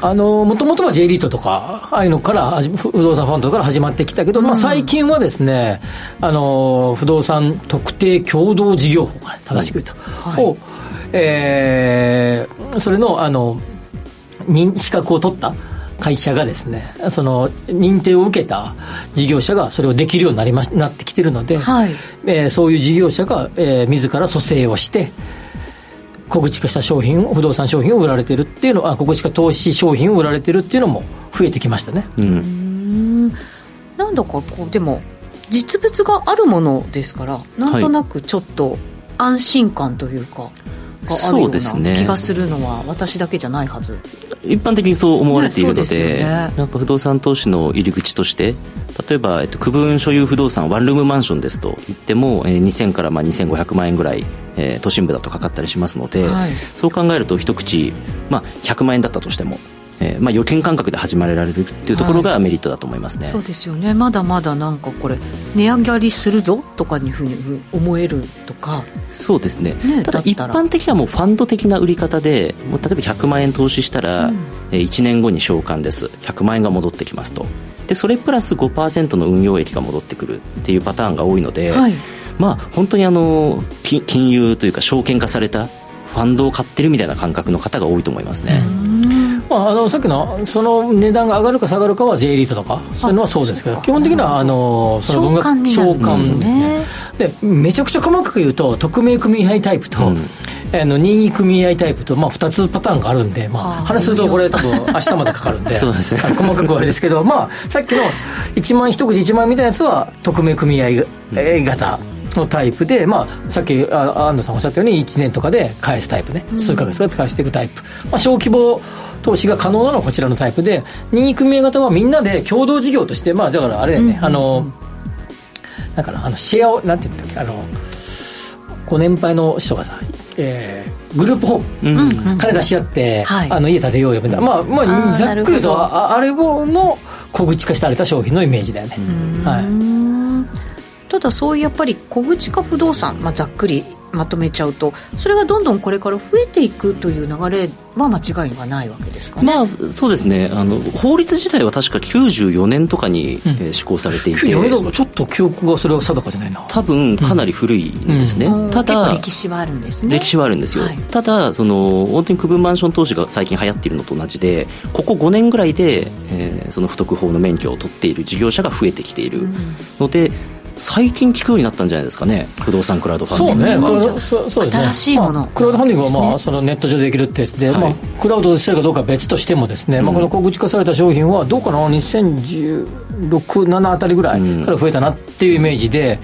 あのもともとは J リートとか、ああいうのから不動産ファンドから始まってきたけど、うん、まあ、最近はですねあの不動産特定共同事業法が正しく言うと、はい、を、えー、それのあの資格を取った会社がですねその認定を受けた事業者がそれをできるようになりまなってきてるので、はい。えー、そういう事業者が、えー、自ら蘇生をして小口化した商品不動産商品を売られてるっていうのは小口化投資商品を売られてるっていうのも増えてきましたね。うん。なんだかこうでも実物があるものですからなんとなくちょっと安心感というか、はいがあるような気がするのは私だけじゃないはず、ね、一般的にそう思われているのでね、なんか不動産投資の入り口として例えば、えっと、区分所有不動産ワンルームマンションですと言っても、えー、2000からまあ2500万円ぐらいえー、都心部だとかかったりしますので、はい、そう考えると一口、まあ、100万円だったとしてもえーまあ、預金感覚で始まられるっていうところがメリットだと思いますね、はい、そうですよね。まだまだなんかこれ値上がりするぞとかにふうに思えるとか。そうですね、ね、ただ一般的にはもうファンド的な売り方でもう例えば100万円投資したら、うん、えー、1年後に償還です。100万円が戻ってきますと。でそれプラス5%の運用益が戻ってくるっていうパターンが多いので、はい。まあ、本当にあの金融というか証券化されたファンドを買ってるみたいな感覚の方が多いと思いますね。まあ、あのさっきのその値段が上がるか下がるかは J リートとかそういうのはそうですけど基本的にはあのその分が償還ですね。でめちゃくちゃ細かく言うと匿名組合タイプと、うん、あの任意組合タイプと、まあ、2つパターンがあるんで、まあ、話するとこれ多分明日までかかるんで そうですね、細かくはあれですけど、まあ、さっきの1万一口1万みたいなやつは匿名組合型、のタイプで、まあ、さっき安藤さんおっしゃったように1年とかで返すタイプね、数か月か返していくタイプ、まあ、小規模投資が可能なのはこちらのタイプで任意組合型はみんなで共同事業としてまあだからあれだよね、うん、あのだからあのシェアをなんて言ったっけあのご年配の人がさ、えー、グループホーム、うん、金出し合って、はい、あの家建てようよみた。いな、まあ、まあ、ざっくりとああれをの小口化された商品のイメージだよね。はいただそういうやっぱり小口化不動産、まあ、ざっくりまとめちゃうとそれがどんどんこれから増えていくという流れは間違いはないわけですかね、まあ、そうですね。あの法律自体は確か94年とかに、うん、えー、施行されていて。94年だとちょっと記憶がそれは定かじゃないな。多分かなり古いんですね、うん。うん、ただ歴史はあるんですね。歴史はあるんですよ、はい、ただその本当に区分マンション投資が最近流行っているのと同じでここ5年ぐらいで、えー、その不特法の免許を取っている事業者が増えてきているので、最近聞くようになったんじゃないですかね。不動産クラウドファンディング。そうね。そうそうですね。新しいもの、まあ、クラウドファンディングは、まあ、そのネット上でできるってやつで、はい、まあ、クラウドしてるかどうかは別としてもですね、うん、まあ、この小口化された商品はどうかな？2010 7あたりぐらいから増えたなっていうイメージで、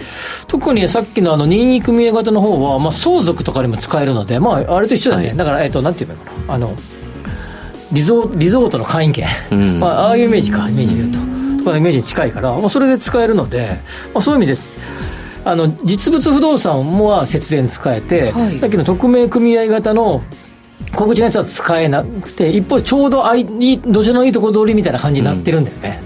特にさっきのあの任意組合型の方は、まあ、相続とかにも使えるので、まあ、あれと一緒だね、はい、だから、えっと、なんていうのかな？あのリゾリゾートの会員権、うん、まあ、ああいうイメージかイメージで言うととかのイメージに近いから、まあ、それで使えるので、まあ、そういう意味です。あの実物不動産も節電使えて、はい、さっきの匿名組合型の小口のやつは使えなくて一方ちょうどあいどちらのいいところ通りみたいな感じになってるんだよね、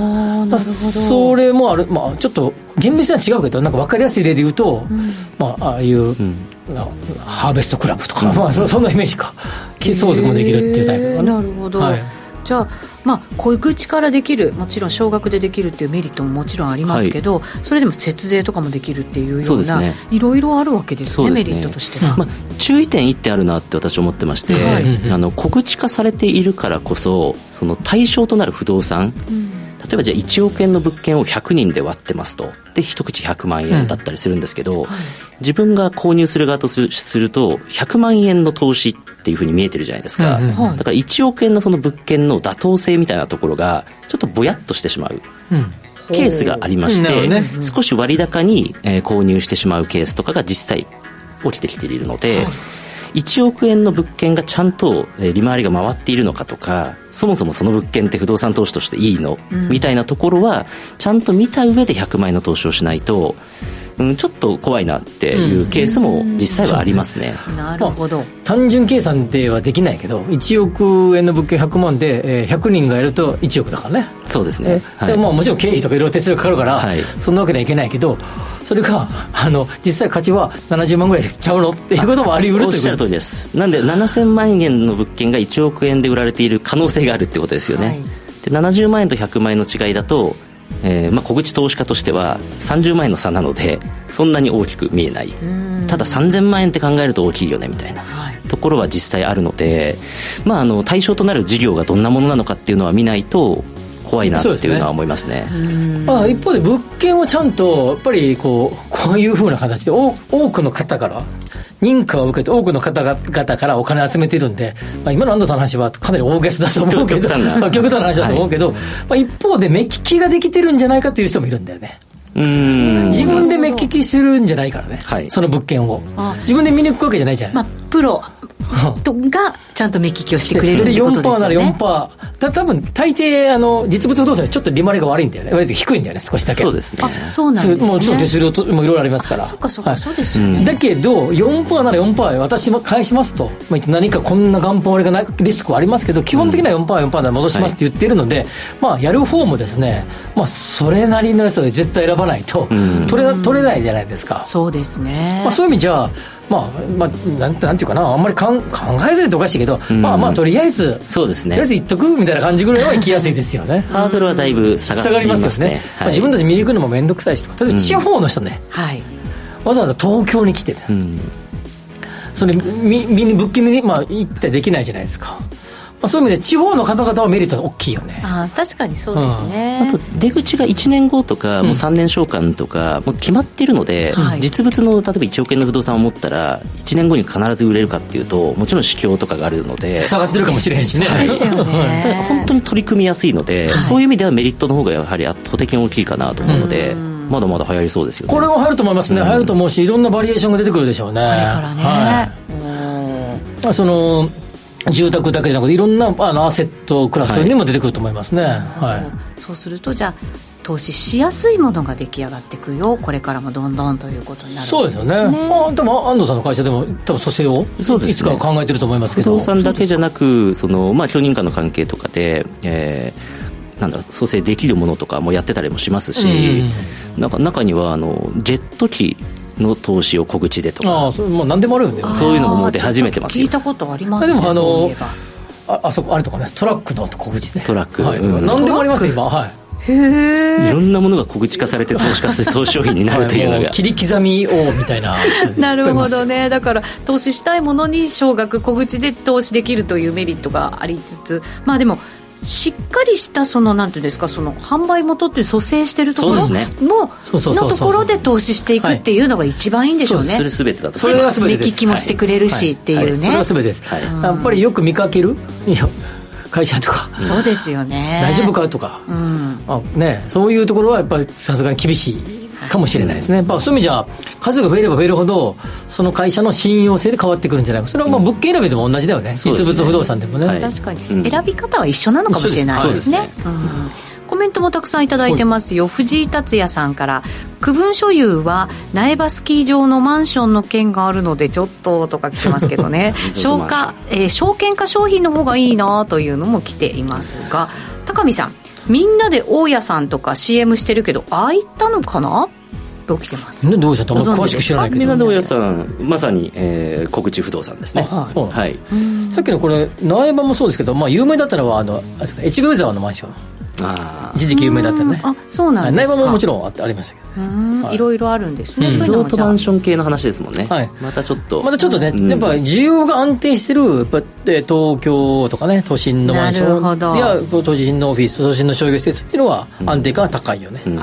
うん、あなるほど。それもある、まあ、ちょっと厳密には違うけどなんか分かりやすい例で言うと、うん、まあ、ああいう、うん、ハーベストクラブとか、まあそそんなイメージか。相続もできるっていうタイプかな、なるほど、はい。じゃあ、まあ、小口からできるもちろん少額でできるっていうメリットももちろんありますけど、はい、それでも節税とかもできるっていうような、ね、いろいろあるわけですね、ね、メリットとしては、まあ、注意点1点あるなって私思ってまして、はい、あの小口化されているからこそその対象となる不動産、うん。例えばじゃあ1億円の物件を100人で割ってますと。で一口100万円だったりするんですけど、うんはい、自分が購入する側とすると100万円の投資っていうふうに見えてるじゃないですか、だから1億円のその物件の妥当性みたいなところがちょっとぼやっとしてしまう。うん。ケースがありまして、ね、少し割高に、えー、購入してしまうケースとかが実際起きてきているので1億円の物件がちゃんと利回りが回っているのかとかそもそもその物件って不動産投資としていいの、うん、みたいなところはちゃんと見た上で100万円の投資をしないとうん、ちょっと怖いなっていうケースも実際はありますね、うん、なるほど、まあ、単純計算ではできないけど1億円の物件100万で、えー、100人がやると1億だからね。そうですね、はい、まあ、もちろん経費とかいろいろ手数料かかるから、はい、そんなわけにはいけないけどそれが あの実際価値は70万ぐらいちゃうのっていうこともあり得るおっしゃる通りです。なんで7000万円の物件が1億円で売られている可能性があるってことですよね、はい、で70万円と100万円の違いだとえーまあ、小口投資家としては30万円の差なのでそんなに大きく見えない。ただ3000万円って考えると大きいよねみたいな、はい、ところは実際あるので、まあ、あの対象となる事業がどんなものなのかっていうのは見ないと怖いなっていうのは思いますね、ね、まあ、一方で物件をちゃんとやっぱりこうこういうふうな形で多くの方から認可を受けて多くの方々からお金集めてるんで、まあ、今の安藤さんの話はかなり大げさだと思うけど極端な。話だと思うけど、はい、まあ、一方で目利きができてるんじゃないかっていう人もいるんだよね。自分で目利きするんじゃないからね、はい、その物件を。自分で見に行くわけじゃないじゃない、まあ、プロ とがちゃんと目利きをしてくれるってことですよね。4%なら4%。た多分大抵あの実物不動産ちょっと利回りが悪いんだよね。低いんだよね、少しだけ。そうですね。あ、そうなんですね。もうちょっと手数料もいろいろありますから。そっかそっか、はい、そうですよね。だけど4%なら4%私も返しますと。まあ、何かこんな元本割れがなリスクはありますけど、基本的には4%、4%で戻しますって言ってるので、はい、まあやる方もですね、まあそれなりのやつを絶対選ばないと取れ取れないじゃないですか。そうですね。まあそういう意味じゃまあ、まあ、なんなんていうかな、あんまりかん考えずにとおかしいけど、うん、まあまあ、とりあえず、そうですね。とりあえず言っとくみたいな感じぐらいは行きやすいですよね。ハードルはだいぶ下がりますよね。はい、まあ、自分たち見に行くのも面倒くさいしとか、例えば地方の人ね、うん、はい、わざわざ東京に来て、うん、それ、み、み、物件見に、まあ、行ってできないじゃないですか。まあ、そういう意味で地方の方々はメリット大きいよね。あ確かにそうですね、うん、あと出口が1年後とか、もう3年償還とか、もう決まってるので、うん、実物の例えば1億円の不動産を持ったら1年後に必ず売れるかっていうともちろん市況とかがあるので。下がってるかもしれへんしね。ですよね。本当に取り組みやすいので、はい、そういう意味ではメリットの方がやはり圧倒的に大きいかなと思うので、まだまだ流行りそうですよね。これは入ると思いますね、入ると思うしいろんなバリエーションが出てくるでしょうね。これからね、はい、その 住宅だけじゃなくていろんなあのアセットクラスにも出てくると思いますね、はい、そうするとじゃあ投資しやすいものが出来上がっていくよこれからもどんどんということになる、ね、そうですよね、あ、でも安藤さんの会社でも多分蘇生をそうです、ね、いつか考えてると思いますけど。不動産だけじゃなくその、まあ、許認可の関係とかで、えー、なんだ蘇生できるものとかもやってたりもしますし、うん、なんか中にはあのジェット機の投資を小口でとか。あそもう何でもあるんで、そういうのももう出始めてます聞いたことありますねでもあのああそこあれとかねトラックの小口ねトラック、はい、うん、何でもあります今。はい。へいろんなものが小口化されて投資化投資商品になるというのが。切り刻みをみたいな なるほどね。だから投資したいものに少額小口で投資できるというメリットがありつつ。まあでもしっかりしたそのなんていうんですかその販売元っていう蘇生してるところも、ね、のところで投資していくっていうのが一番いいんでしょうね、それすべてだとそれは全て目利きもしてくれるしっていうね、それは全てです、やっぱりよく見かける？会社とか。そうですよね。大丈夫か？とか、うん。あね、そういうところはやっぱりさすがに厳しいかもしれないですね、やっぱそういう意味じゃ数が増えれば増えるほどその会社の信用性で変わってくるんじゃないか。それはまあ物件選びでも同じだよね、そうですね。実物不動産でもね、はい。確かに、うん。選び方は一緒なのかもしれないですね。そううん。コメントもたくさんいただいてますよ。藤井達也さんから。区分所有は苗場スキー場のマンションの件があるのでちょっととか来てますけどね。消化、えー証券化商品の方がいいなというのも来ていますが。高見さんみんなで大家さんとか CM してるけどああいったのかな？と来てます？ねどうしたとあんま詳しく知らないけど。メガド大家さんまさに、えー、国地不動産ですね。あそうなんだはい。さっきのこれ苗場もそうですけど、まあ、有名だったのはあのあれですか越後湯沢のマンション。あ一時期有名だったよね。あそうなんですか。苗場ももちろんあってありましたけどうん。はい。いろいろあるんですね、うん。リゾートマンシション系の話ですもんね、はい。またちょっと。またちょっとね、うん。やっぱ需要が安定してるやっぱえ東京とかね都心のマンシなるほど。ョンや都心のオフィス都心の商業施設っていうのは安定感が高いよね、うん。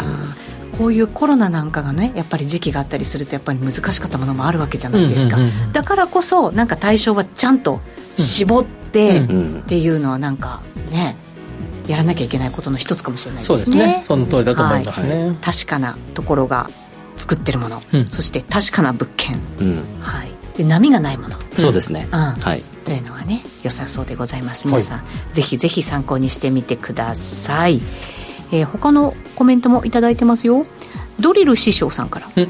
こういうコロナなんかがねやっぱり時期があったりするとやっぱり難しかったものもあるわけじゃないですか、うんうんうんうん。だからこそなんか対象はちゃんと絞ってうん。うん。っていうのはなんかねやらなきゃいけないことの一つかもしれないでそうですすね。ね。その通りだと思いますね、はい。確かなところが作ってるもの、うん。そして確かな物件、うん。はい、で波がないもの。そうですね、うん。はい。というのはね良さそうでございます。皆さん、ぜひぜひ参考にしてみてください、えー他のコメントもいただいてますよ。ドリル師匠さんから。うん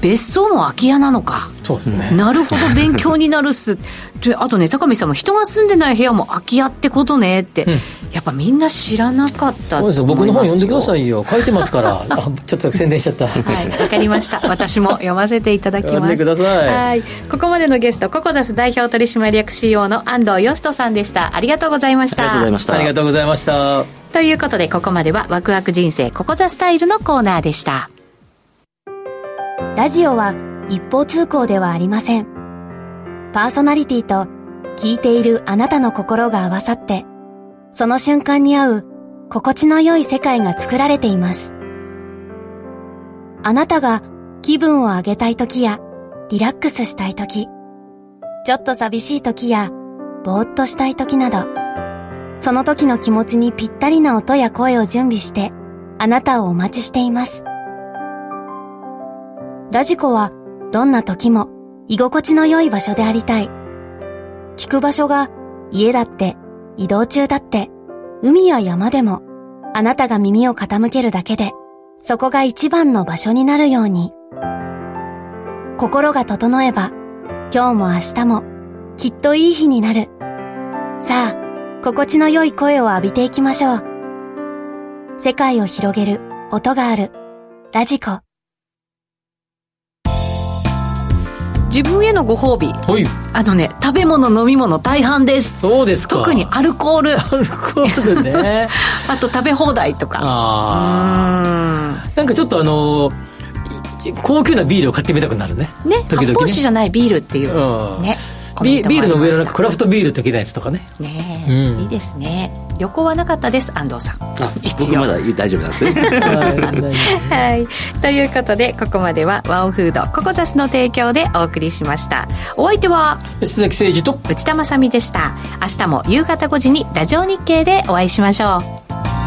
別荘も空き家なのかそうですねなるほど勉強になるっす であとね高見さんも人が住んでない部屋も空き家ってことねって、うんやっぱみんな知らなかったそうですよ僕の本読んでくださいいよ書いてますから あちょっと宣伝しちゃったはい、わかりました。私も読ませていただきます。読んでくださいはい。ここまでのゲスト、ココザス代表取締役 CEO の安藤義人さんでした。ありがとうございました。ありがとうございましたありがとうございましたということで、ここまではワクワク人生ココザスタイルのコーナーでした。ラジオは一方通行ではありません。パーソナリティと聞いているあなたの心が合わさって、その瞬間に合う心地の良い世界が作られています。あなたが気分を上げたい時やリラックスしたい時、ちょっと寂しい時やぼーっとしたい時など、その時の気持ちにぴったりな音や声を準備して、あなたをお待ちしています。ラジコはどんな時も居心地の良い場所でありたい。聞く場所が家だって移動中だって海や山でもあなたが耳を傾けるだけでそこが一番の場所になるように。心が整えば今日も明日もきっといい日になる。さあ、心地の良い声を浴びていきましょう。世界を広げる音があるラジコ。自分へのご褒美。はいあのね、食べ物、飲み物大半です。そうですか特にアルコール。アルコールね あと食べ放題とか。あうん。あなんかちょっとあのい高級なビールを買ってみたくなるねね、時々ね発泡酒じゃないビールっていう。うんね。ビビールの上のクラフトビール的なやつとかね。ねえ、うん。いいですね。旅行はなかったです。安藤さん。一応。僕まだ大丈夫なんですね。はい。ということでここまではワオフードココザスの提供でお送りしました。お相手は吉崎誠二と内田まさみでした。明日も夕方5時にラジオ日経でお会いしましょう